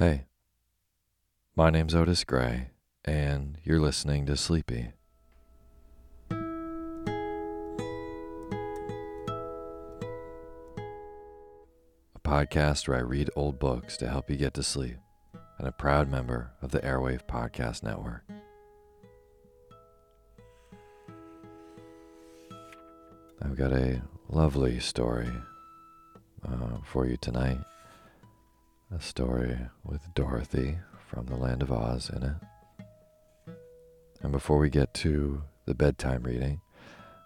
Hey, my name's Otis Gray, and you're listening to Sleepy. A podcast where I read old books to help you get to sleep, and a proud member of the Airwave Podcast Network. I've got a lovely story uh, for you tonight. A story with Dorothy from the Land of Oz in it. And before we get to the bedtime reading,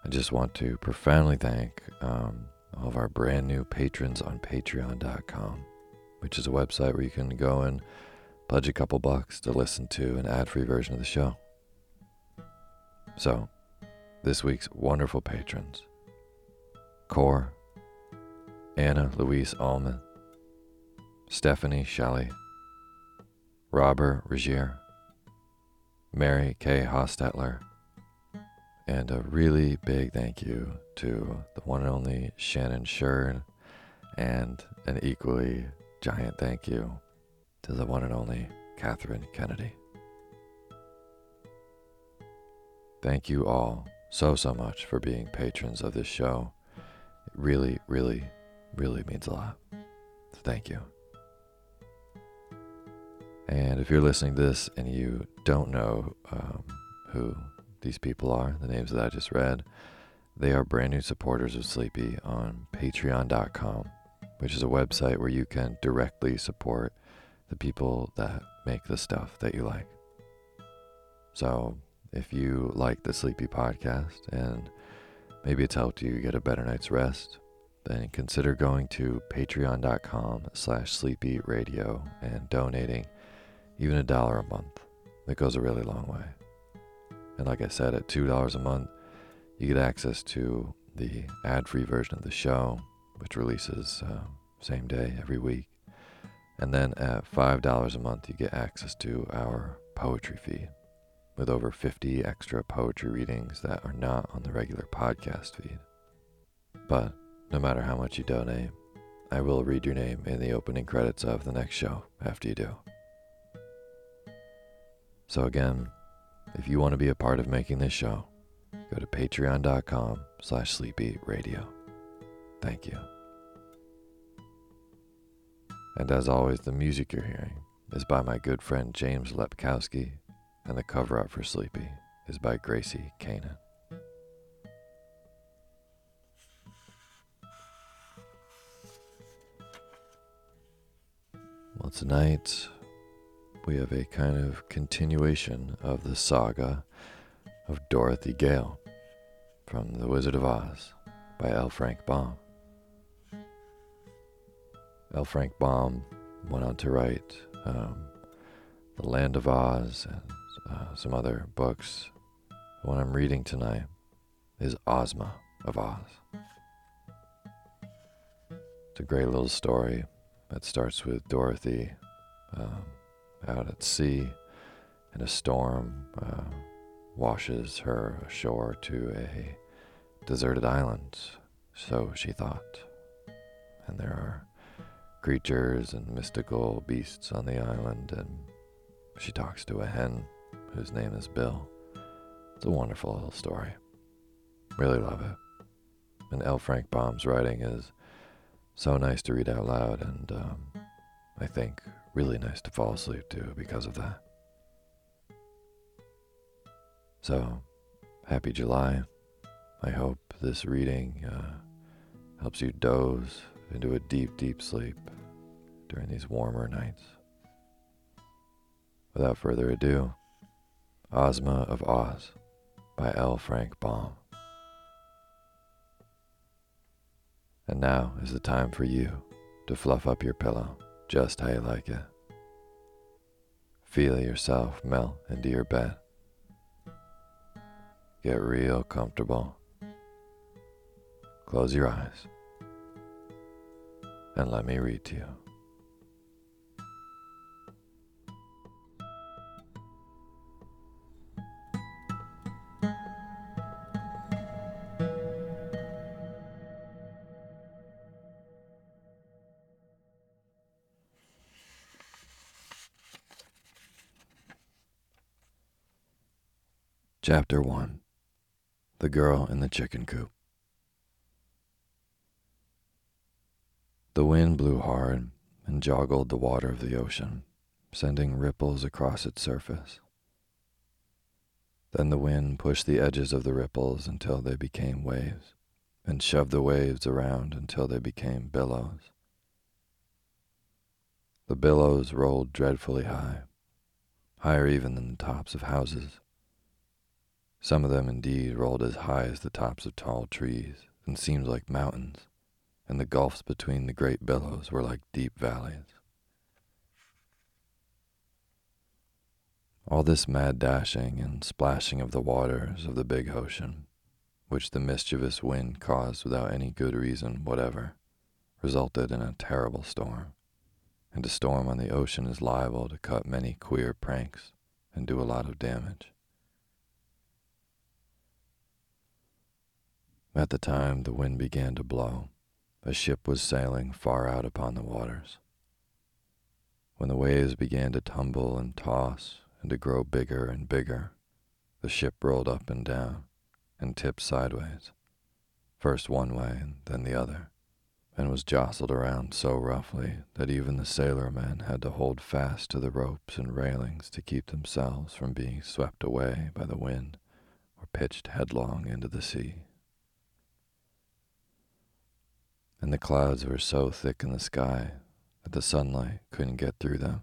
I just want to profoundly thank um, all of our brand new patrons on patreon.com, which is a website where you can go and pledge a couple bucks to listen to an ad free version of the show. So, this week's wonderful patrons Core, Anna Louise Allman, Stephanie Shelley, Robert Regier, Mary K. Hostetler, and a really big thank you to the one and only Shannon Shern, and an equally giant thank you to the one and only Catherine Kennedy. Thank you all so, so much for being patrons of this show. It really, really, really means a lot. So thank you. And if you're listening to this and you don't know um, who these people are, the names that I just read, they are brand new supporters of Sleepy on patreon.com, which is a website where you can directly support the people that make the stuff that you like. So if you like the Sleepy podcast and maybe it's helped you get a better night's rest, then consider going to patreon.com slash sleepy radio and donating even a dollar a month. It goes a really long way. And like I said, at $2 a month, you get access to the ad free version of the show, which releases uh, same day every week. And then at $5 a month, you get access to our poetry feed with over 50 extra poetry readings that are not on the regular podcast feed. But no matter how much you donate, I will read your name in the opening credits of the next show after you do. So again, if you want to be a part of making this show, go to patreon.com slash sleepyradio. Thank you. And as always, the music you're hearing is by my good friend James Lepkowski, and the cover art for Sleepy is by Gracie Kanan. Well, tonight we have a kind of continuation of the saga of Dorothy Gale from The Wizard of Oz by L. Frank Baum. L. Frank Baum went on to write um, The Land of Oz and uh, some other books. The one I'm reading tonight is Ozma of Oz. It's a great little story that starts with Dorothy um, out at sea, and a storm uh, washes her ashore to a deserted island, so she thought. And there are creatures and mystical beasts on the island, and she talks to a hen whose name is Bill. It's a wonderful little story. Really love it. And L. Frank Baum's writing is so nice to read out loud, and um, I think really nice to fall asleep to because of that. So, happy July. I hope this reading uh, helps you doze into a deep, deep sleep during these warmer nights. Without further ado, Ozma of Oz by L. Frank Baum. And now is the time for you to fluff up your pillow just how you like it. Feel yourself melt into your bed. Get real comfortable. Close your eyes and let me read to you. Chapter 1 The Girl in the Chicken Coop. The wind blew hard and joggled the water of the ocean, sending ripples across its surface. Then the wind pushed the edges of the ripples until they became waves, and shoved the waves around until they became billows. The billows rolled dreadfully high, higher even than the tops of houses some of them indeed rolled as high as the tops of tall trees and seemed like mountains, and the gulfs between the great billows were like deep valleys. All this mad dashing and splashing of the waters of the big ocean, which the mischievous wind caused without any good reason whatever, resulted in a terrible storm. And a storm on the ocean is liable to cut many queer pranks and do a lot of damage. At the time the wind began to blow, a ship was sailing far out upon the waters. When the waves began to tumble and toss and to grow bigger and bigger, the ship rolled up and down and tipped sideways, first one way and then the other, and was jostled around so roughly that even the sailormen had to hold fast to the ropes and railings to keep themselves from being swept away by the wind or pitched headlong into the sea and the clouds were so thick in the sky that the sunlight couldn't get through them.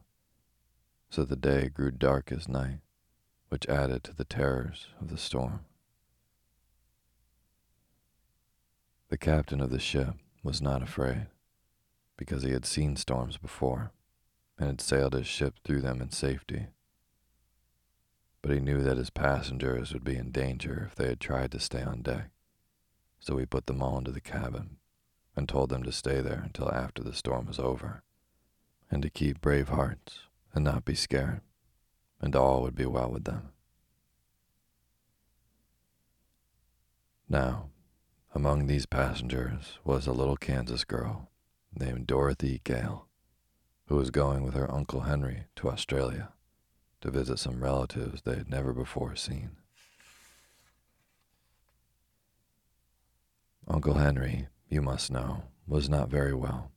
So the day grew dark as night, which added to the terrors of the storm. The captain of the ship was not afraid, because he had seen storms before and had sailed his ship through them in safety. But he knew that his passengers would be in danger if they had tried to stay on deck, so he put them all into the cabin and told them to stay there until after the storm was over, and to keep brave hearts and not be scared, and all would be well with them. Now, among these passengers was a little Kansas girl named Dorothy Gale, who was going with her Uncle Henry to Australia to visit some relatives they had never before seen. Uncle Henry you must know, was not very well,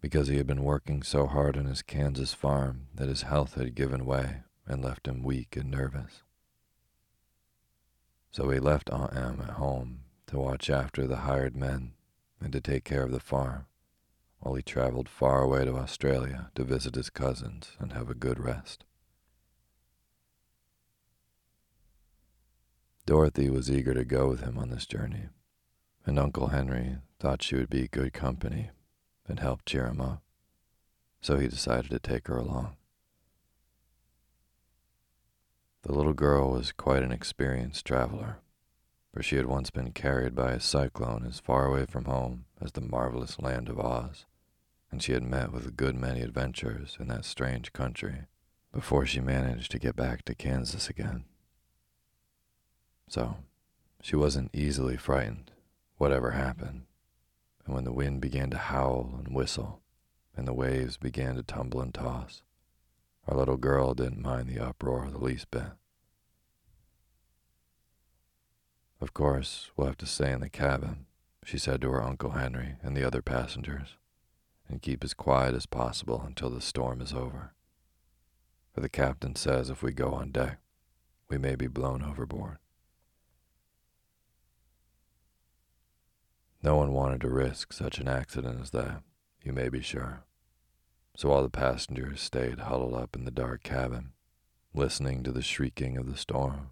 because he had been working so hard on his Kansas farm that his health had given way and left him weak and nervous. So he left Aunt Em at home to watch after the hired men and to take care of the farm, while he traveled far away to Australia to visit his cousins and have a good rest. Dorothy was eager to go with him on this journey, and Uncle Henry thought she would be good company and help cheer him up, so he decided to take her along. The little girl was quite an experienced traveler, for she had once been carried by a cyclone as far away from home as the marvelous land of Oz, and she had met with a good many adventures in that strange country before she managed to get back to Kansas again. So, she wasn't easily frightened, whatever happened and when the wind began to howl and whistle, and the waves began to tumble and toss, our little girl didn't mind the uproar the least bit. Of course, we'll have to stay in the cabin, she said to her Uncle Henry and the other passengers, and keep as quiet as possible until the storm is over. For the captain says if we go on deck, we may be blown overboard. No one wanted to risk such an accident as that, you may be sure. So all the passengers stayed huddled up in the dark cabin, listening to the shrieking of the storm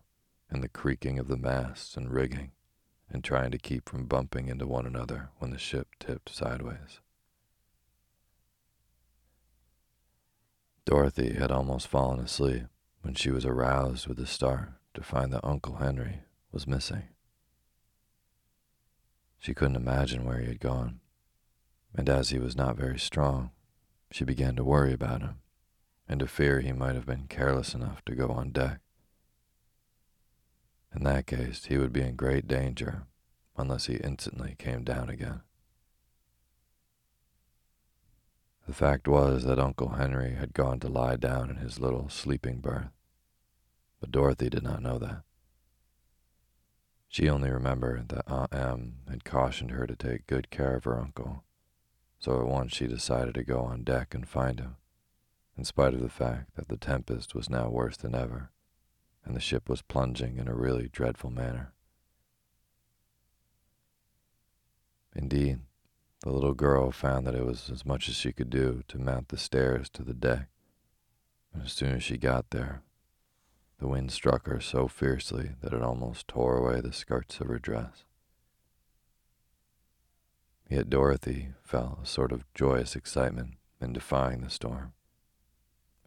and the creaking of the masts and rigging, and trying to keep from bumping into one another when the ship tipped sideways. Dorothy had almost fallen asleep when she was aroused with a start to find that Uncle Henry was missing. She couldn't imagine where he had gone, and as he was not very strong, she began to worry about him and to fear he might have been careless enough to go on deck. In that case, he would be in great danger unless he instantly came down again. The fact was that Uncle Henry had gone to lie down in his little sleeping berth, but Dorothy did not know that. She only remembered that Aunt Em had cautioned her to take good care of her uncle, so at once she decided to go on deck and find him, in spite of the fact that the tempest was now worse than ever, and the ship was plunging in a really dreadful manner. Indeed, the little girl found that it was as much as she could do to mount the stairs to the deck, and as soon as she got there, the wind struck her so fiercely that it almost tore away the skirts of her dress. Yet Dorothy felt a sort of joyous excitement in defying the storm,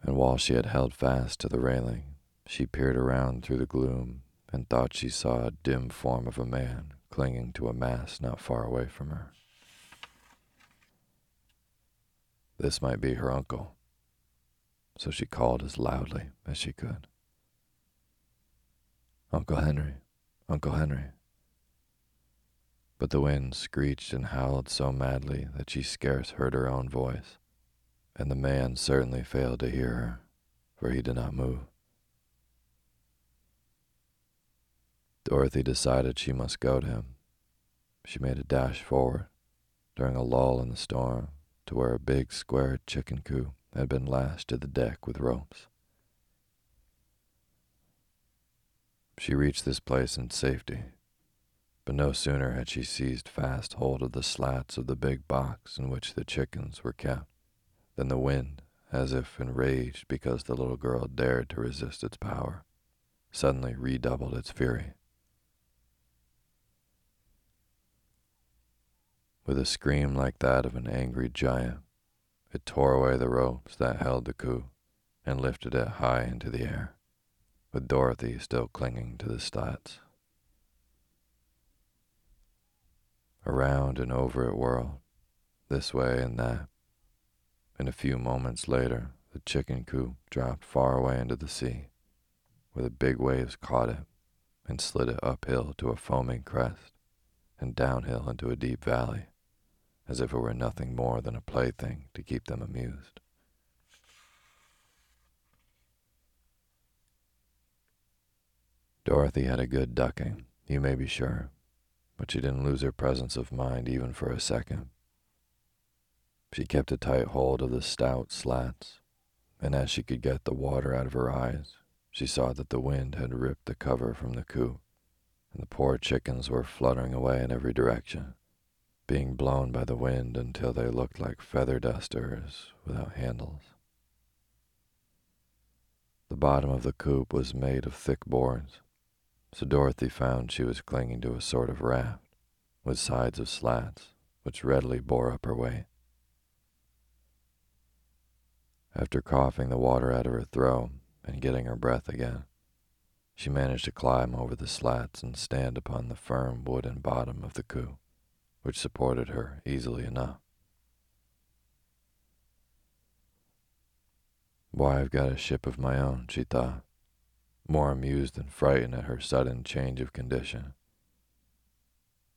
and while she had held fast to the railing, she peered around through the gloom and thought she saw a dim form of a man clinging to a mast not far away from her. This might be her uncle, so she called as loudly as she could. Uncle Henry, Uncle Henry. But the wind screeched and howled so madly that she scarce heard her own voice, and the man certainly failed to hear her, for he did not move. Dorothy decided she must go to him. She made a dash forward during a lull in the storm to where a big square chicken coop had been lashed to the deck with ropes. She reached this place in safety, but no sooner had she seized fast hold of the slats of the big box in which the chickens were kept than the wind, as if enraged because the little girl dared to resist its power, suddenly redoubled its fury. With a scream like that of an angry giant, it tore away the ropes that held the coop and lifted it high into the air with Dorothy still clinging to the slats. Around and over it whirled, this way and that. And a few moments later, the chicken coop dropped far away into the sea, where the big waves caught it and slid it uphill to a foaming crest and downhill into a deep valley, as if it were nothing more than a plaything to keep them amused. Dorothy had a good ducking, you may be sure, but she didn't lose her presence of mind even for a second. She kept a tight hold of the stout slats, and as she could get the water out of her eyes, she saw that the wind had ripped the cover from the coop, and the poor chickens were fluttering away in every direction, being blown by the wind until they looked like feather dusters without handles. The bottom of the coop was made of thick boards, so Dorothy found she was clinging to a sort of raft with sides of slats which readily bore up her weight. After coughing the water out of her throat and getting her breath again, she managed to climb over the slats and stand upon the firm wooden bottom of the coop, which supported her easily enough. Why, I've got a ship of my own, she thought, more amused than frightened at her sudden change of condition.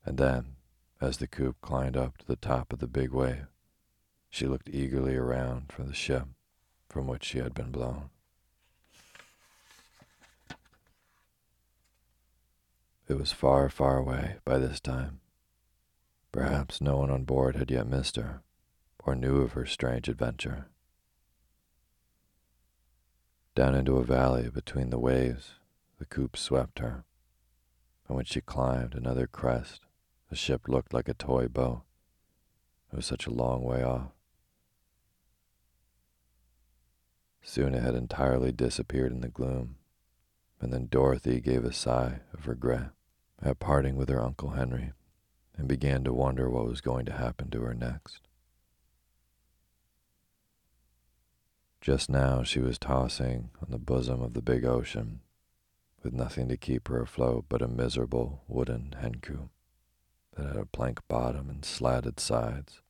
And then, as the coop climbed up to the top of the big wave, she looked eagerly around for the ship from which she had been blown. It was far, far away by this time. Perhaps no one on board had yet missed her, or knew of her strange adventure. Down into a valley between the waves, the coop swept her, and when she climbed another crest, the ship looked like a toy boat. It was such a long way off. Soon it had entirely disappeared in the gloom, and then Dorothy gave a sigh of regret at parting with her Uncle Henry and began to wonder what was going to happen to her next. Just now she was tossing on the bosom of the big ocean, with nothing to keep her afloat but a miserable wooden hen coop that had a plank bottom and slatted sides,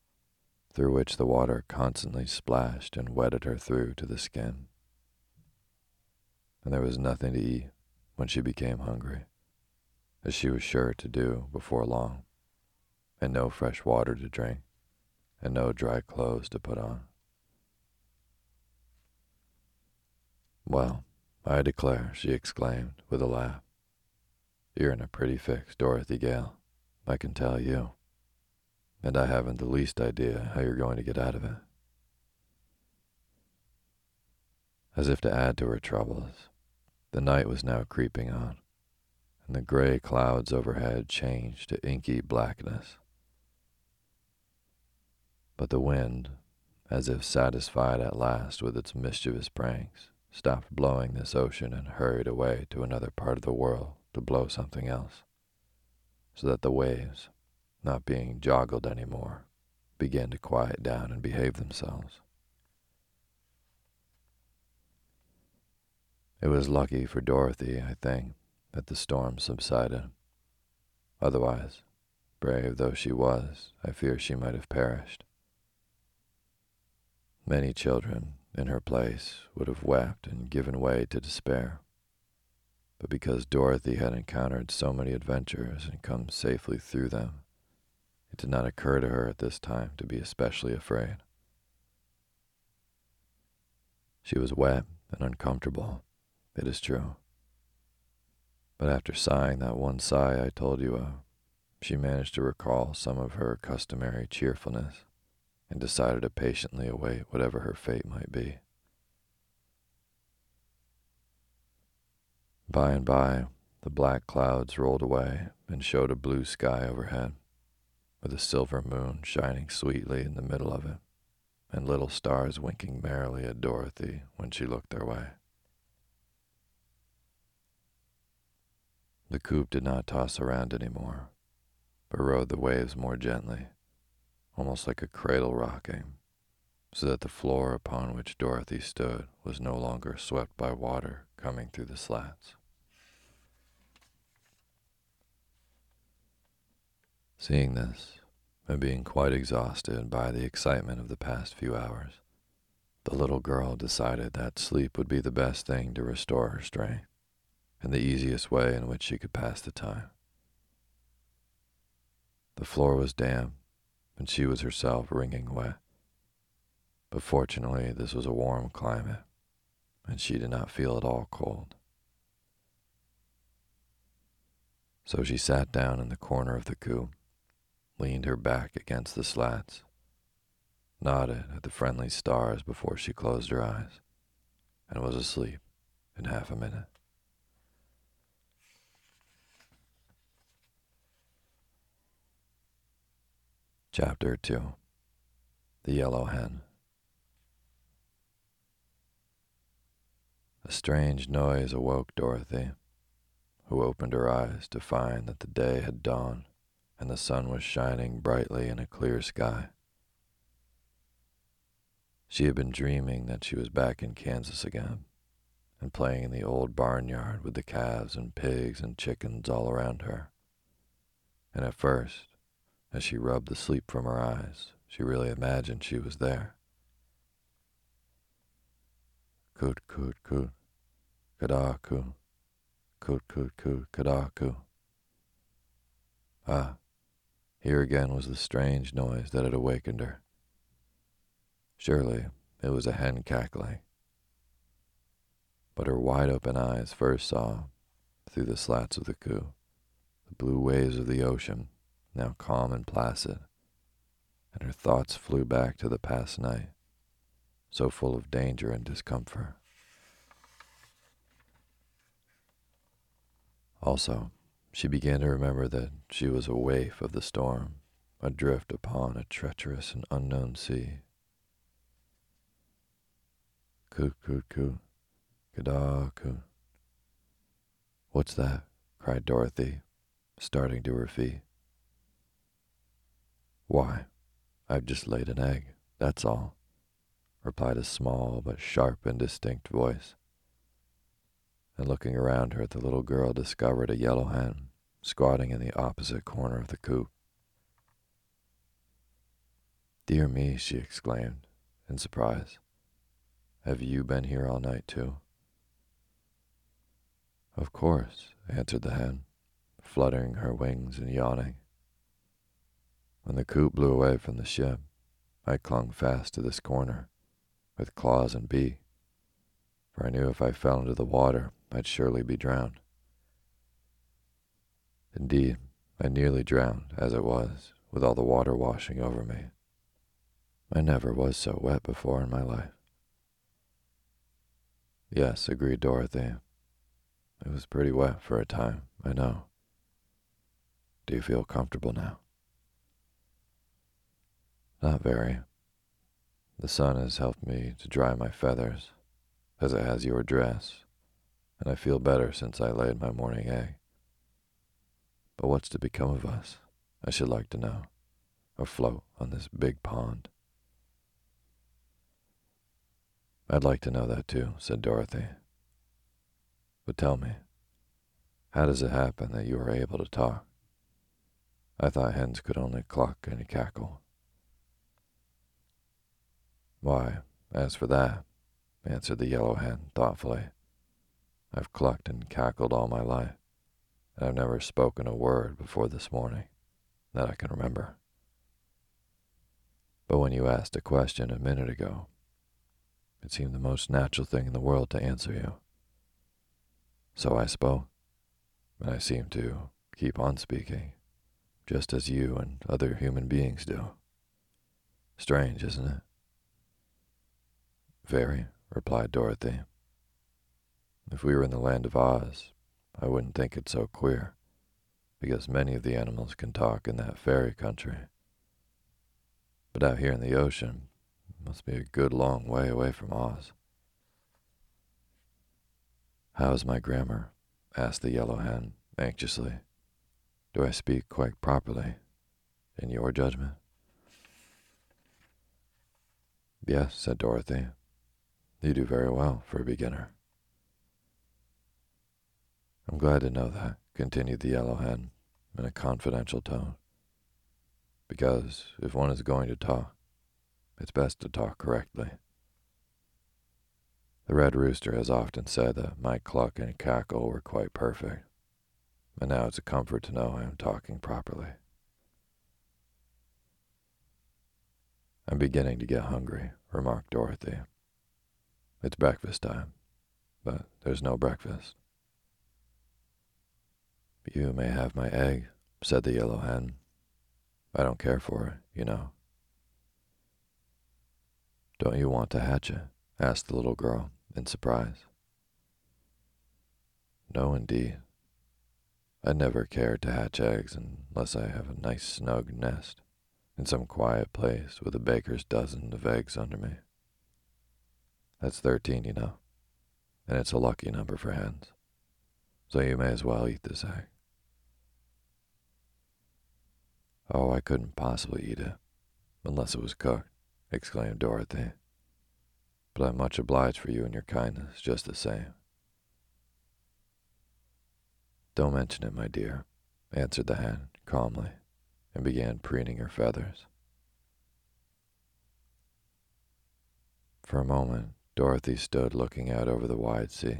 through which the water constantly splashed and wetted her through to the skin. And there was nothing to eat when she became hungry, as she was sure to do before long, and no fresh water to drink, and no dry clothes to put on. Well, I declare, she exclaimed with a laugh. You're in a pretty fix, Dorothy Gale. I can tell you. And I haven't the least idea how you're going to get out of it. As if to add to her troubles, the night was now creeping on, and the gray clouds overhead changed to inky blackness. But the wind, as if satisfied at last with its mischievous pranks, stopped blowing this ocean and hurried away to another part of the world to blow something else, so that the waves, not being joggled any more, began to quiet down and behave themselves. It was lucky for Dorothy, I think, that the storm subsided. Otherwise, brave though she was, I fear she might have perished. Many children, in her place, would have wept and given way to despair. But because Dorothy had encountered so many adventures and come safely through them, it did not occur to her at this time to be especially afraid. She was wet and uncomfortable, it is true. But after sighing that one sigh I told you of, she managed to recall some of her customary cheerfulness and decided to patiently await whatever her fate might be. By and by, the black clouds rolled away and showed a blue sky overhead, with a silver moon shining sweetly in the middle of it, and little stars winking merrily at Dorothy when she looked their way. The coop did not toss around any more, but rode the waves more gently, almost like a cradle rocking, so that the floor upon which Dorothy stood was no longer swept by water coming through the slats. Seeing this, and being quite exhausted by the excitement of the past few hours, the little girl decided that sleep would be the best thing to restore her strength and the easiest way in which she could pass the time. The floor was damp, and she was herself wringing wet. But fortunately, this was a warm climate, and she did not feel at all cold. So she sat down in the corner of the coop, leaned her back against the slats, nodded at the friendly stars before she closed her eyes, and was asleep in half a minute. Chapter 2 The Yellow Hen A strange noise awoke Dorothy, who opened her eyes to find that the day had dawned and the sun was shining brightly in a clear sky. She had been dreaming that she was back in Kansas again and playing in the old barnyard with the calves and pigs and chickens all around her. And at first, as she rubbed the sleep from her eyes, she really imagined she was there. Coot, coot, coot, kadaku, coot, coot, coot, kadaku. Ah, here again was the strange noise that had awakened her. Surely it was a hen cackling. But her wide open eyes first saw, through the slats of the coop, the blue waves of the ocean now calm and placid, and her thoughts flew back to the past night, so full of danger and discomfort. Also, she began to remember that she was a waif of the storm, adrift upon a treacherous and unknown sea. Coo, coo, coo, kada, coo. What's that? cried Dorothy, starting to her feet. Why, I've just laid an egg, that's all, replied a small but sharp and distinct voice. And looking around her, the little girl discovered a yellow hen squatting in the opposite corner of the coop. Dear me, she exclaimed in surprise. Have you been here all night, too? Of course, answered the hen, fluttering her wings and yawning. When the coop blew away from the ship, I clung fast to this corner, with claws and beak, for I knew if I fell into the water, I'd surely be drowned. Indeed, I nearly drowned, as it was, with all the water washing over me. I never was so wet before in my life. Yes, agreed Dorothy. It was pretty wet for a time, I know. Do you feel comfortable now? Not very. The sun has helped me to dry my feathers, as it has your dress, and I feel better since I laid my morning egg. But what's to become of us, I should like to know, afloat on this big pond? I'd like to know that too, said Dorothy. But tell me, how does it happen that you are able to talk? I thought hens could only cluck and cackle. Why, as for that, answered the yellow hen thoughtfully, I've clucked and cackled all my life, and I've never spoken a word before this morning that I can remember. But when you asked a question a minute ago, it seemed the most natural thing in the world to answer you. So I spoke, and I seem to keep on speaking, just as you and other human beings do. Strange, isn't it? Very, replied Dorothy. If we were in the land of Oz, I wouldn't think it so queer, because many of the animals can talk in that fairy country. But out here in the ocean, it must be a good long way away from Oz. How is my grammar? asked the yellow hen anxiously. Do I speak quite properly, in your judgment? Yes, said Dorothy. You do very well for a beginner. I'm glad to know that, continued the yellow hen in a confidential tone. Because if one is going to talk, it's best to talk correctly. The red rooster has often said that my cluck and cackle were quite perfect, and now it's a comfort to know I am talking properly. I'm beginning to get hungry, remarked Dorothy. It's breakfast time, but there's no breakfast. You may have my egg, said the yellow hen. I don't care for it, you know. Don't you want to hatch it? asked the little girl in surprise. No, indeed. I never care to hatch eggs unless I have a nice snug nest in some quiet place with a baker's dozen of eggs under me. That's thirteen, you know, and it's a lucky number for hens, so you may as well eat this egg. Oh, I couldn't possibly eat it unless it was cooked exclaimed Dorothy. But I'm much obliged for you and your kindness, just the same. Don't mention it, my dear, answered the hen calmly, and began preening her feathers. For a moment, Dorothy stood looking out over the wide sea.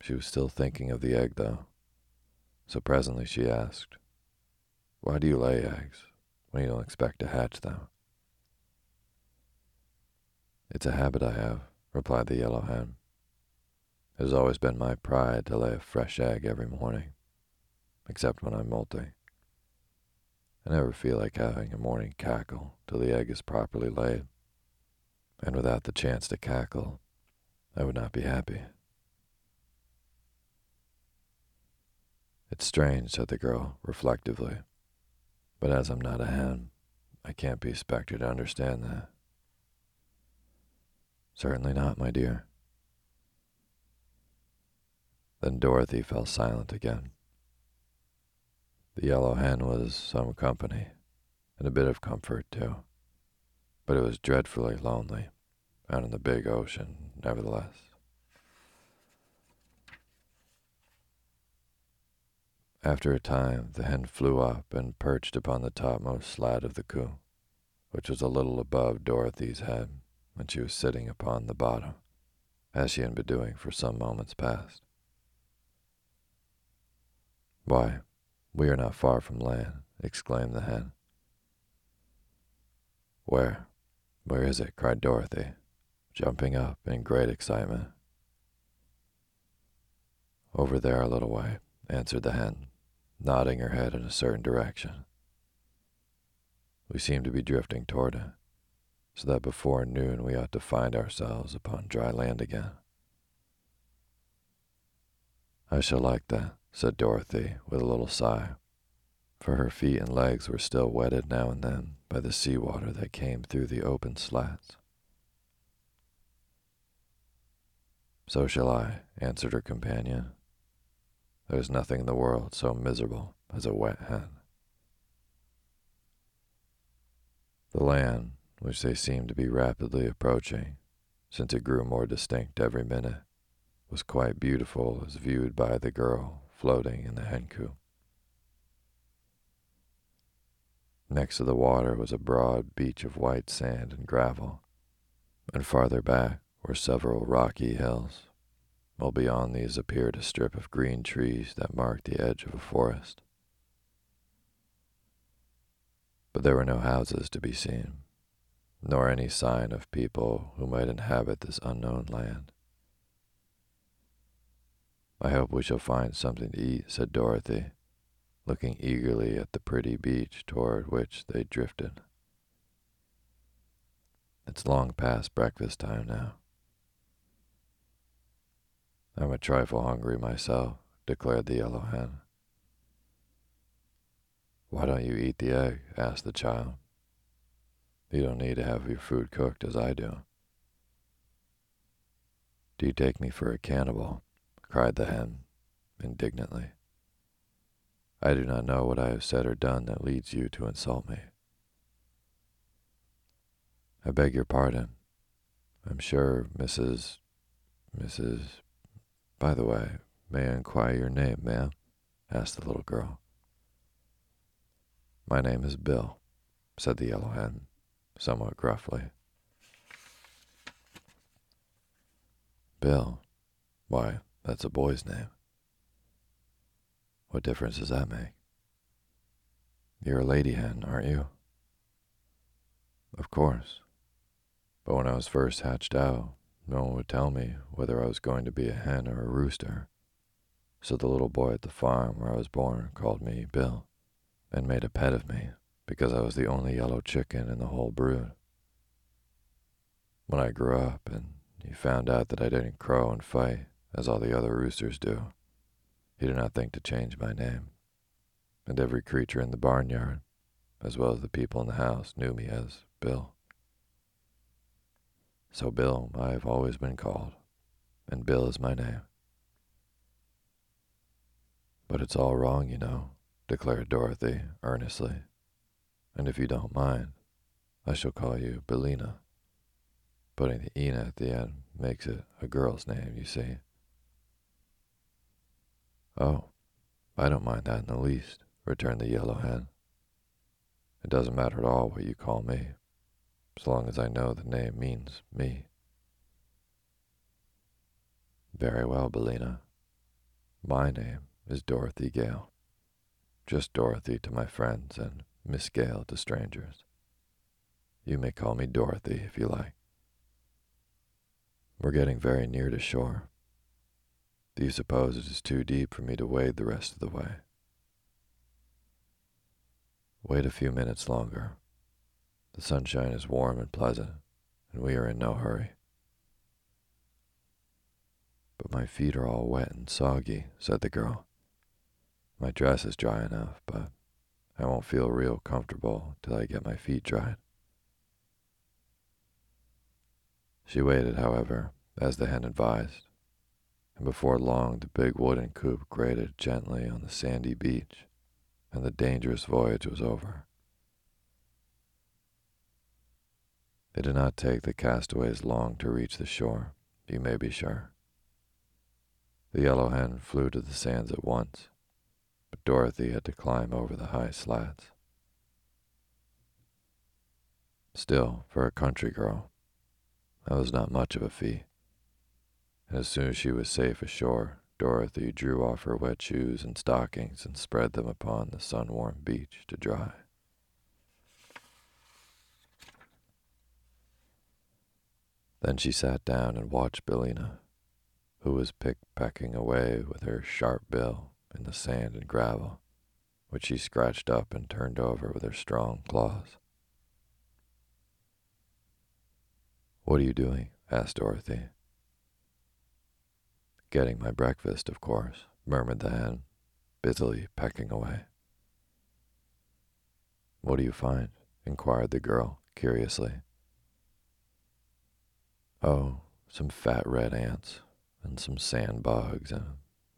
She was still thinking of the egg, though, so presently she asked, Why do you lay eggs when you don't expect to hatch them? It's a habit I have, replied the yellow hen. It has always been my pride to lay a fresh egg every morning, except when I'm molting. I never feel like having a morning cackle till the egg is properly laid, and without the chance to cackle, I would not be happy. It's strange, said the girl reflectively, but as I'm not a hen, I can't be expected to understand that. Certainly not, my dear. Then Dorothy fell silent again. The yellow hen was some company, and a bit of comfort, too. But it was dreadfully lonely out in the big ocean, nevertheless. After a time, the hen flew up and perched upon the topmost slat of the coop, which was a little above Dorothy's head when she was sitting upon the bottom, as she had been doing for some moments past. Why, we are not far from land, exclaimed the hen. Where? Where is it? cried Dorothy, jumping up in great excitement. Over there a little way, answered the hen, nodding her head in a certain direction. We seem to be drifting toward it, so that before noon we ought to find ourselves upon dry land again. I shall like that, said Dorothy with a little sigh, for her feet and legs were still wetted now and then by the sea water that came through the open slats. So shall I, answered her companion. There is nothing in the world so miserable as a wet hen. The land, which they seemed to be rapidly approaching, since it grew more distinct every minute, was quite beautiful as viewed by the girl floating in the hen coop. Next to the water was a broad beach of white sand and gravel, and farther back were several rocky hills, while beyond these appeared a strip of green trees that marked the edge of a forest. But there were no houses to be seen, nor any sign of people who might inhabit this unknown land. I hope we shall find something to eat, said Dorothy, looking eagerly at the pretty beach toward which they drifted. It's long past breakfast time now. I'm a trifle hungry myself, declared the yellow hen. Why don't you eat the egg? asked the child. You don't need to have your food cooked as I do. Do you take me for a cannibal? cried the hen indignantly. I do not know what I have said or done that leads you to insult me. I beg your pardon. I'm sure Mrs. Mrs. By the way, may I inquire your name, ma'am? asked the little girl. My name is Bill, said the yellow hen, somewhat gruffly. Bill? Why, that's a boy's name. What difference does that make? You're a lady hen, aren't you? Of course. But when I was first hatched out, no one would tell me whether I was going to be a hen or a rooster. So the little boy at the farm where I was born called me Bill and made a pet of me because I was the only yellow chicken in the whole brood. When I grew up and he found out that I didn't crow and fight, as all the other roosters do. He did not think to change my name, and every creature in the barnyard, as well as the people in the house, knew me as Bill. So Bill I have always been called, and Bill is my name. But it's all wrong, you know, declared Dorothy earnestly. And if you don't mind, I shall call you Billina. Putting the Ina at the end makes it a girl's name, you see. Oh, I don't mind that in the least, returned the yellow hen. It doesn't matter at all what you call me, so long as I know the name means me. Very well, Billina. My name is Dorothy Gale. Just Dorothy to my friends and Miss Gale to strangers. You may call me Dorothy if you like. We're getting very near to shore. Do you suppose it is too deep for me to wade the rest of the way? Wait a few minutes longer. The sunshine is warm and pleasant, and we are in no hurry. But my feet are all wet and soggy, said the girl. My dress is dry enough, but I won't feel real comfortable till I get my feet dried. She waited, however, as the hen advised, and before long the big wooden coop grated gently on the sandy beach, and the dangerous voyage was over. It did not take the castaways long to reach the shore, you may be sure. The yellow hen flew to the sands at once, but Dorothy had to climb over the high slats. Still, for a country girl, that was not much of a feat. As soon as she was safe ashore, Dorothy drew off her wet shoes and stockings and spread them upon the sun warmed beach to dry. Then she sat down and watched Billina, who was pick-pecking away with her sharp bill in the sand and gravel, which she scratched up and turned over with her strong claws. What are you doing? asked Dorothy. Getting my breakfast, of course, murmured the hen, busily pecking away. What do you find? inquired the girl, curiously. Oh, some fat red ants, and some sand bugs, and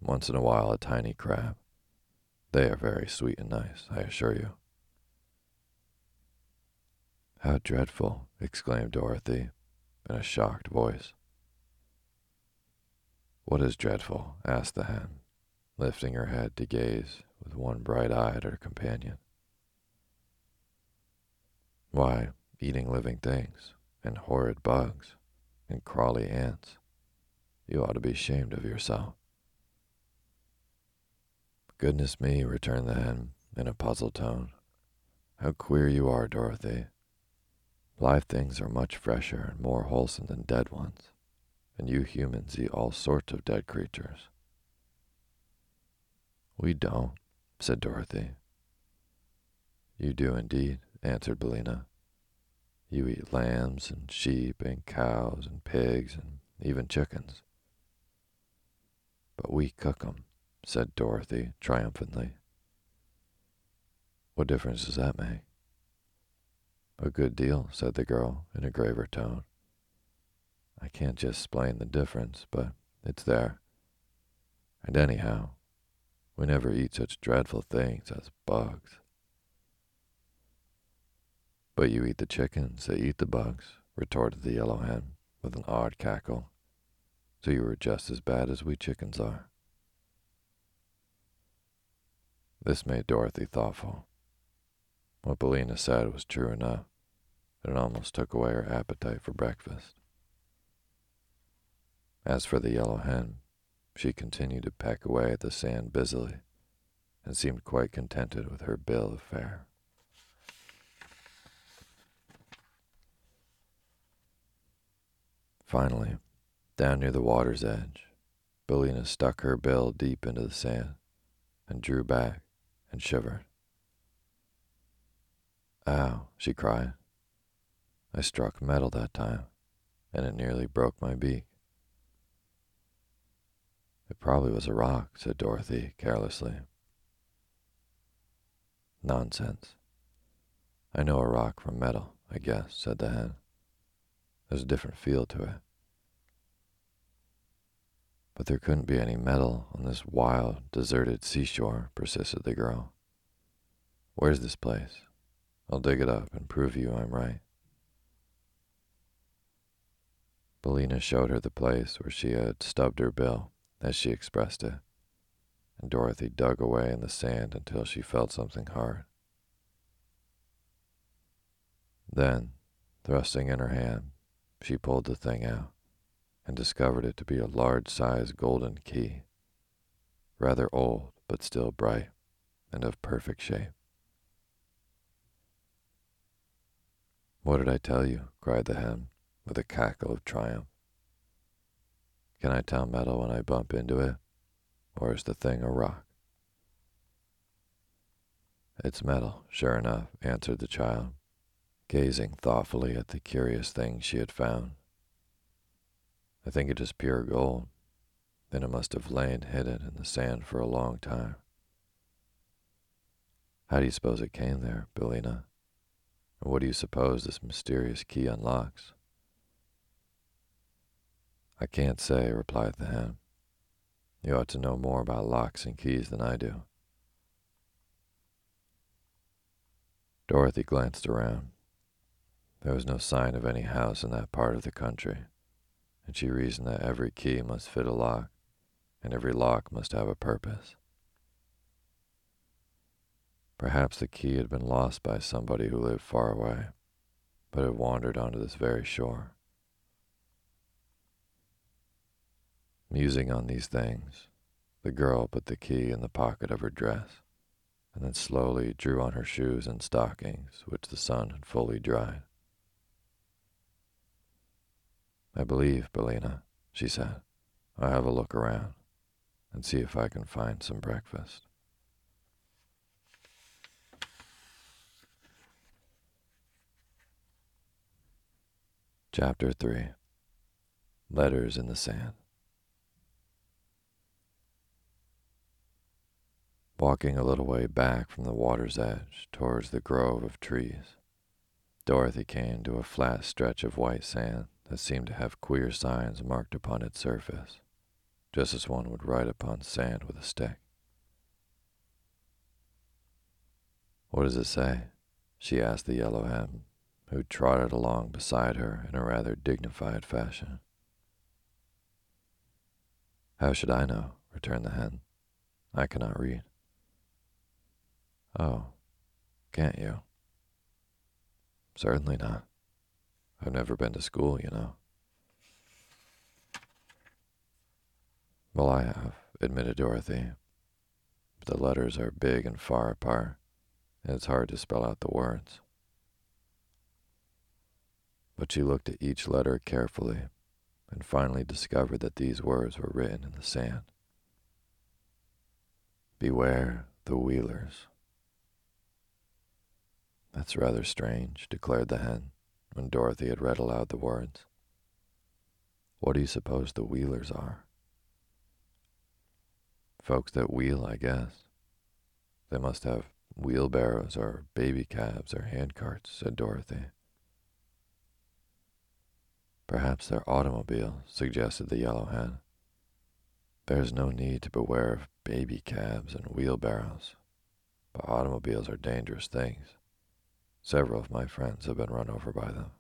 once in a while a tiny crab. They are very sweet and nice, I assure you. How dreadful, exclaimed Dorothy, in a shocked voice. What is dreadful? asked the hen, lifting her head to gaze with one bright eye at her companion. Why, eating living things, and horrid bugs, and crawly ants. You ought to be ashamed of yourself. Goodness me, returned the hen in a puzzled tone. How queer you are, Dorothy. Live things are much fresher and more wholesome than dead ones, and you humans eat all sorts of dead creatures. We don't, said Dorothy. You do indeed, answered Billina. You eat lambs and sheep and cows and pigs and even chickens. But we cook 'em," said Dorothy triumphantly. What difference does that make? A good deal, said the girl in a graver tone. I can't just explain the difference, but it's there. And anyhow, we never eat such dreadful things as bugs. But you eat the chickens, they eat the bugs, retorted the yellow hen with an odd cackle. So you are just as bad as we chickens are. This made Dorothy thoughtful. What Billina said was true enough. It almost took away her appetite for breakfast. As for the yellow hen, she continued to peck away at the sand busily, and seemed quite contented with her bill of fare. Finally, down near the water's edge, Billina stuck her bill deep into the sand and drew back and shivered. Ow, she cried. I struck metal that time, and it nearly broke my beak. It probably was a rock, said Dorothy carelessly. Nonsense. I know a rock from metal, I guess, said the hen. There's a different feel to it. But there couldn't be any metal on this wild, deserted seashore, persisted the girl. Where's this place? I'll dig it up and prove you I'm right. Billina showed her the place where she had stubbed her bill, as she expressed it, and Dorothy dug away in the sand until she felt something hard. Then, thrusting in her hand, she pulled the thing out and discovered it to be a large-sized golden key, rather old but still bright and of perfect shape. What did I tell you? cried the hen with a cackle of triumph. Can I tell metal when I bump into it, or is the thing a rock? It's metal, sure enough, answered the child, gazing thoughtfully at the curious thing she had found. I think it is pure gold. Then it must have lain hidden in the sand for a long time. How do you suppose it came there, Billina? And what do you suppose this mysterious key unlocks? I can't say, replied the hen. You ought to know more about locks and keys than I do. Dorothy glanced around. There was no sign of any house in that part of the country, and she reasoned that every key must fit a lock, and every lock must have a purpose. Perhaps the key had been lost by somebody who lived far away, but had wandered onto this very shore. Musing on these things, the girl put the key in the pocket of her dress and then slowly drew on her shoes and stockings, which the sun had fully dried. I believe, Billina, she said, I'll have a look around and see if I can find some breakfast. Chapter 3 Letters in the Sand Walking a little way back from the water's edge towards the grove of trees, Dorothy came to a flat stretch of white sand that seemed to have queer signs marked upon its surface, just as one would write upon sand with a stick. What does it say? she asked the yellow hen, who trotted along beside her in a rather dignified fashion. How should I know? returned the hen. I cannot read. Oh, can't you? Certainly not. I've never been to school, you know. Well, I have, admitted Dorothy. But the letters are big and far apart, and it's hard to spell out the words. But she looked at each letter carefully and finally discovered that these words were written in the sand. Beware the wheelers. That's rather strange, declared the hen when Dorothy had read aloud the words. What do you suppose the wheelers are? Folks that wheel, I guess. They must have wheelbarrows or baby cabs or handcarts, said Dorothy. Perhaps they're automobiles, suggested the yellow hen. There's no need to beware of baby cabs and wheelbarrows, but automobiles are dangerous things. Several of my friends have been run over by them.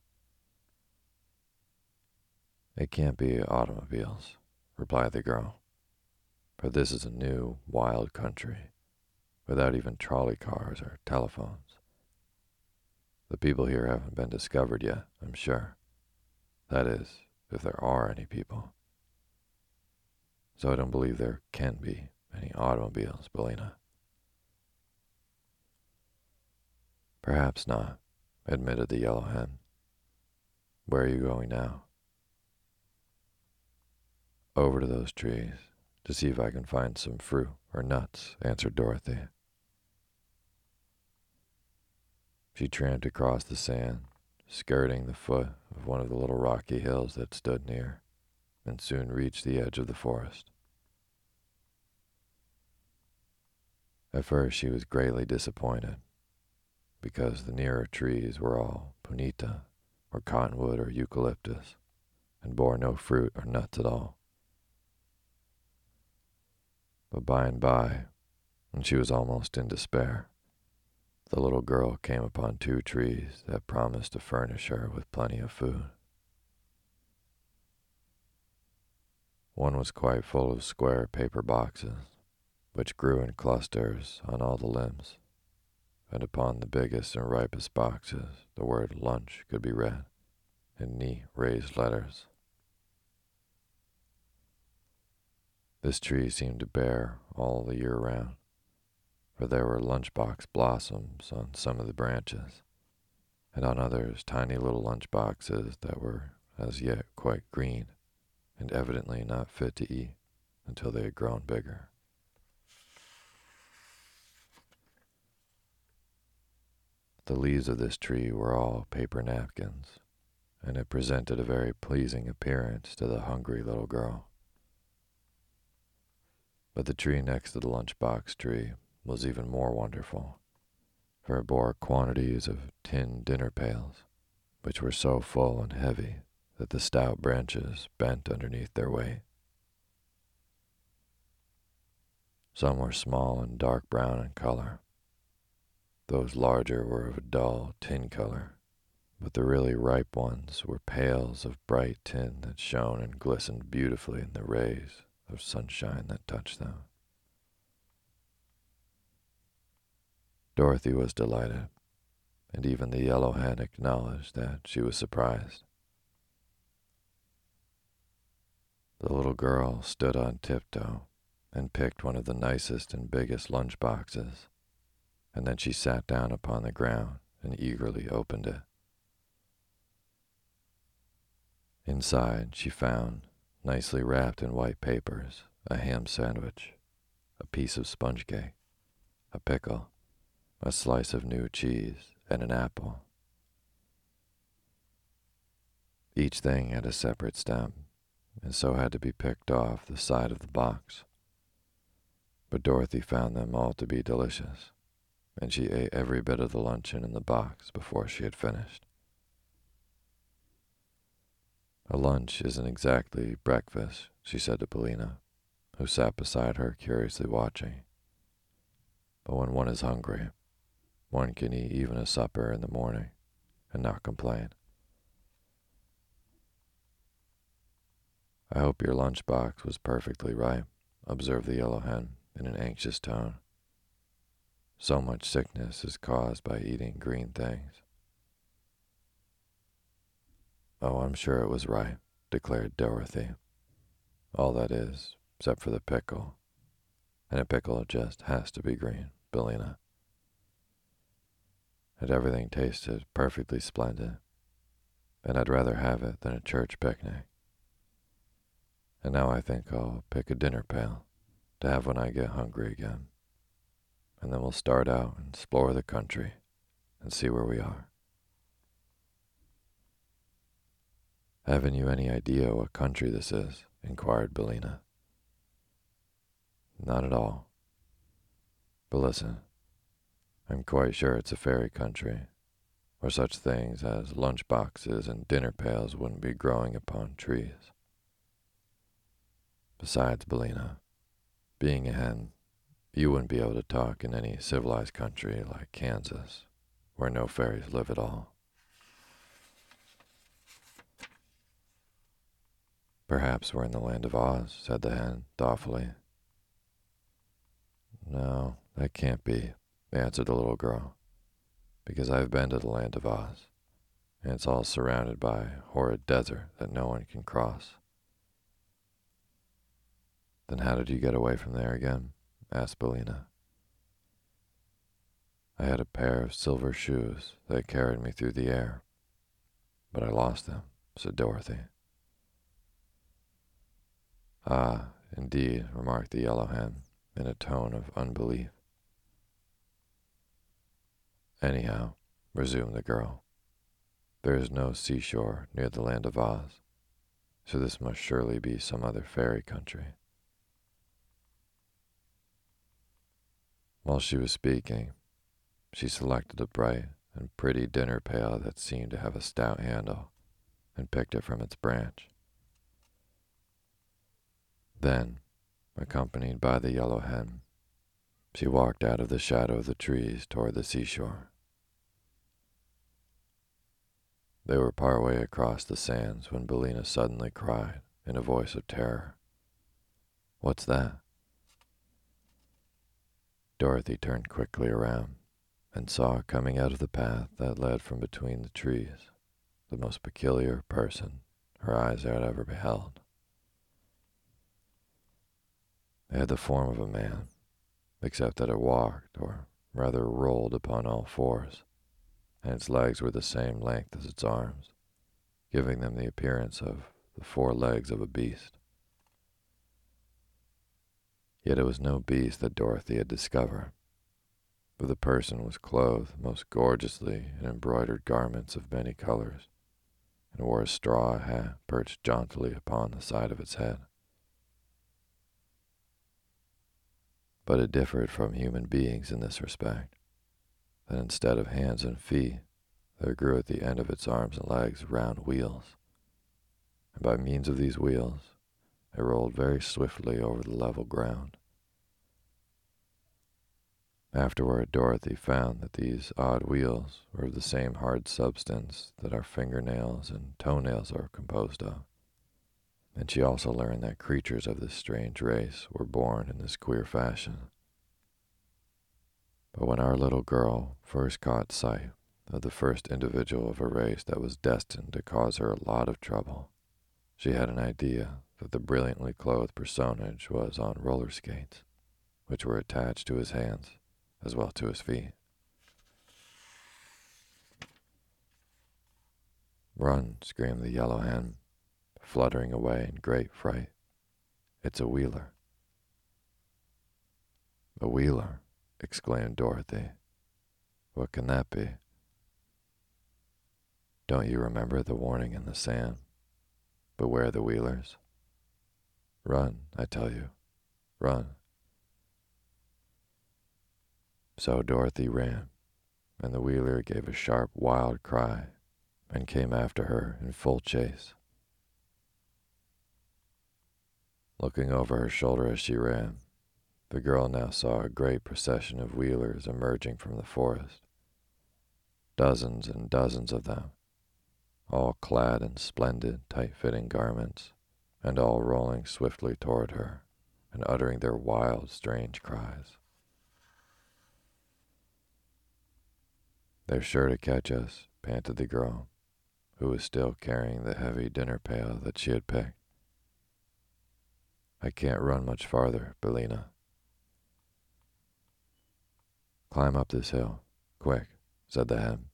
It can't be automobiles, replied the girl, for this is a new, wild country, without even trolley cars or telephones. The people here haven't been discovered yet, I'm sure. That is, if there are any people. So I don't believe there can be any automobiles, Billina. Perhaps not, admitted the yellow hen. Where are you going now? Over to those trees to see if I can find some fruit or nuts, answered Dorothy. She tramped across the sand, skirting the foot of one of the little rocky hills that stood near, and soon reached the edge of the forest. At first she was greatly disappointed because the nearer trees were all punita, or cottonwood, or eucalyptus, and bore no fruit or nuts at all. But by and by, when she was almost in despair, the little girl came upon two trees that promised to furnish her with plenty of food. One was quite full of square paper boxes, which grew in clusters on all the limbs and upon the biggest and ripest boxes the word lunch could be read in neat raised letters. This tree seemed to bear all the year round, for there were lunchbox blossoms on some of the branches, and on others tiny little lunch boxes that were as yet quite green and evidently not fit to eat until they had grown bigger. The leaves of this tree were all paper napkins, and it presented a very pleasing appearance to the hungry little girl. But the tree next to the lunchbox tree was even more wonderful, for it bore quantities of tin dinner pails, which were so full and heavy that the stout branches bent underneath their weight. Some were small and dark brown in color, those larger were of a dull tin color, but the really ripe ones were pails of bright tin that shone and glistened beautifully in the rays of sunshine that touched them. Dorothy was delighted, and even the yellow hen acknowledged that she was surprised. The little girl stood on tiptoe and picked one of the nicest and biggest lunch boxes, and then she sat down upon the ground and eagerly opened it. Inside, she found, nicely wrapped in white papers, a ham sandwich, a piece of sponge cake, a pickle, a slice of new cheese, and an apple. Each thing had a separate stem, and so had to be picked off the side of the box. But Dorothy found them all to be delicious, and she ate every bit of the luncheon in the box before she had finished. A lunch isn't exactly breakfast, she said to Billina, who sat beside her curiously watching. But when one is hungry, one can eat even a supper in the morning and not complain. I hope your lunchbox was perfectly right, observed the yellow hen in an anxious tone. So much sickness is caused by eating green things. Oh, I'm sure it was right, declared Dorothy. All that is, except for the pickle. And a pickle just has to be green, Billina and everything tasted perfectly splendid, and I'd rather have it than a church picnic. And now I think I'll pick a dinner pail to have when I get hungry again, and then we'll start out and explore the country and see where we are. Haven't you any idea what country this is? inquired Billina. Not at all. But listen, I'm quite sure it's a fairy country, where such things as lunch boxes and dinner pails wouldn't be growing upon trees. Besides, Billina, being a hen, you wouldn't be able to talk in any civilized country like Kansas, where no fairies live at all. Perhaps we're in the land of Oz, said the hen thoughtfully. No, that can't be, answered the little girl, because I've been to the land of Oz, and it's all surrounded by a horrid desert that no one can cross. Then how did you get away from there again? Asked Billina. I had a pair of silver shoes that carried me through the air, but I lost them, said Dorothy. Ah, indeed, remarked the yellow hen in a tone of unbelief. Anyhow, resumed the girl, there is no seashore near the land of Oz, so this must surely be some other fairy country. While she was speaking, she selected a bright and pretty dinner pail that seemed to have a stout handle and picked it from its branch. Then, accompanied by the yellow hen, she walked out of the shadow of the trees toward the seashore. They were partway across the sands when Billina suddenly cried in a voice of terror, What's that? Dorothy turned quickly around and saw coming out of the path that led from between the trees the most peculiar person her eyes had ever beheld. It had the form of a man, except that it walked, or rather rolled upon all fours, and its legs were the same length as its arms, giving them the appearance of the four legs of a beast. Yet it was no beast that Dorothy had discovered, but the person was clothed most gorgeously in embroidered garments of many colors, and wore a straw hat perched jauntily upon the side of its head. But it differed from human beings in this respect, that instead of hands and feet, there grew at the end of its arms and legs round wheels, and by means of these wheels, it rolled very swiftly over the level ground. Afterward, Dorothy found that these odd wheels were of the same hard substance that our fingernails and toenails are composed of. And she also learned that creatures of this strange race were born in this queer fashion. But when our little girl first caught sight of the first individual of a race that was destined to cause her a lot of trouble, she had an idea that the brilliantly clothed personage was on roller skates, which were attached to his hands as well to his feet. Run, screamed the yellow hen, fluttering away in great fright. It's a wheeler. A wheeler, exclaimed Dorothy. What can that be? Don't you remember the warning in the sand? Beware the wheelers. Run, I tell you. Run. So Dorothy ran, and the wheeler gave a sharp, wild cry and came after her in full chase. Looking over her shoulder as she ran, the girl now saw a great procession of wheelers emerging from the forest. Dozens and dozens of them, all clad in splendid, tight fitting garments, and all rolling swiftly toward her and uttering their wild, strange cries. They're sure to catch us, panted the girl, who was still carrying the heavy dinner pail that she had picked. I can't run much farther, Billina. Climb up this hill, quick, said the hen.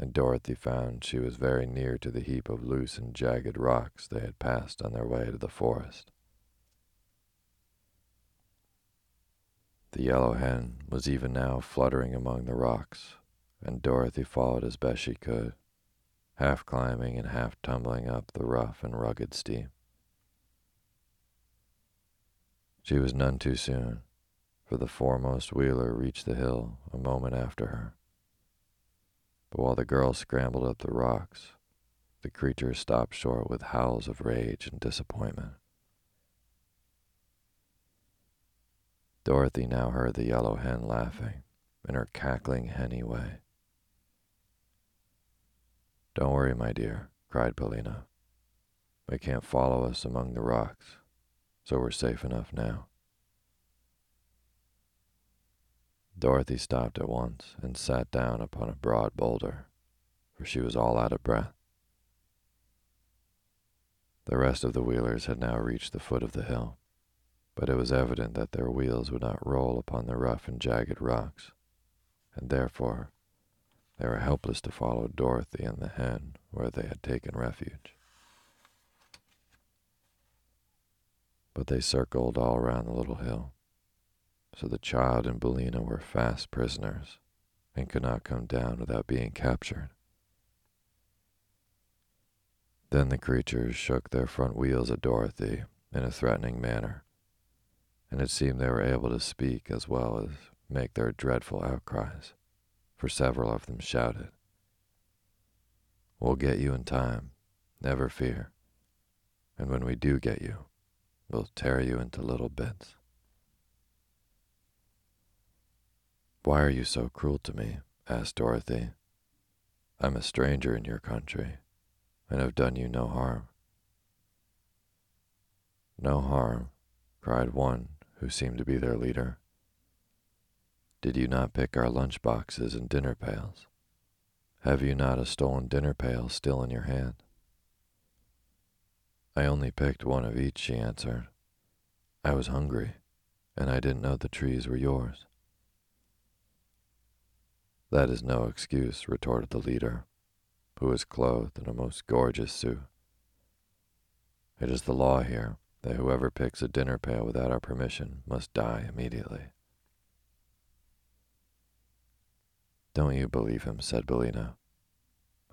And Dorothy found she was very near to the heap of loose and jagged rocks they had passed on their way to the forest. The yellow hen was even now fluttering among the rocks, and Dorothy followed as best she could, half climbing and half tumbling up the rough and rugged steep. She was none too soon, for the foremost wheeler reached the hill a moment after her. But while the girl scrambled up the rocks, the creature stopped short with howls of rage and disappointment. Dorothy now heard the yellow hen laughing in her cackling henny way. Don't worry, my dear, cried Billina. They can't follow us among the rocks, so we're safe enough now. Dorothy stopped at once and sat down upon a broad boulder, for she was all out of breath. The rest of the wheelers had now reached the foot of the hill, but it was evident that their wheels would not roll upon the rough and jagged rocks, and therefore they were helpless to follow Dorothy and the hen where they had taken refuge. But they circled all around the little hill, so the child and Billina were fast prisoners and could not come down without being captured. Then the creatures shook their front wheels at Dorothy in a threatening manner, and it seemed they were able to speak as well as make their dreadful outcries for several of them shouted. We'll get you in time, never fear. And when we do get you, we'll tear you into little bits. Why are you so cruel to me? asked Dorothy. I'm a stranger in your country, and have done you no harm. No harm, cried one who seemed to be their leader. Did you not pick our lunch boxes and dinner pails? Have you not a stolen dinner pail still in your hand? I only picked one of each, she answered. I was hungry, and I didn't know the trees were yours. That is no excuse, retorted the leader, who was clothed in a most gorgeous suit. It is the law here that whoever picks a dinner pail without our permission must die immediately. Don't you believe him, said Billina.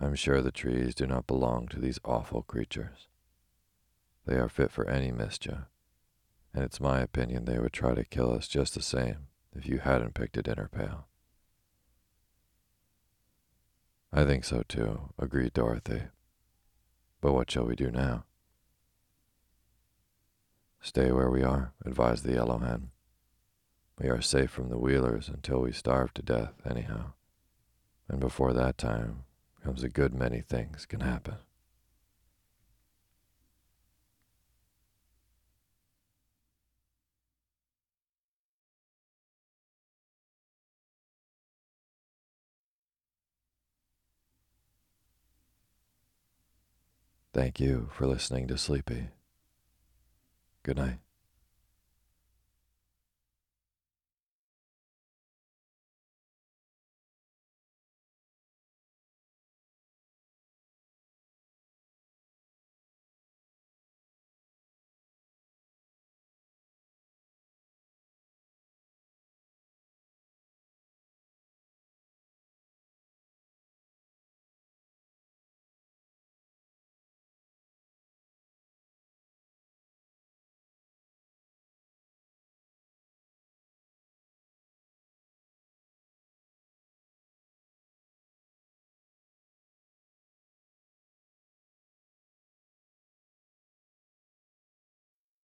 I'm sure the trees do not belong to these awful creatures. They are fit for any mischief, and it's my opinion they would try to kill us just the same if you hadn't picked a dinner pail. I think so too, agreed Dorothy. But what shall we do now? Stay where we are, advised the yellow hen. We are safe from the wheelers until we starve to death, anyhow. And before that time comes a good many things can happen. Thank you for listening to Sleepy. Good night.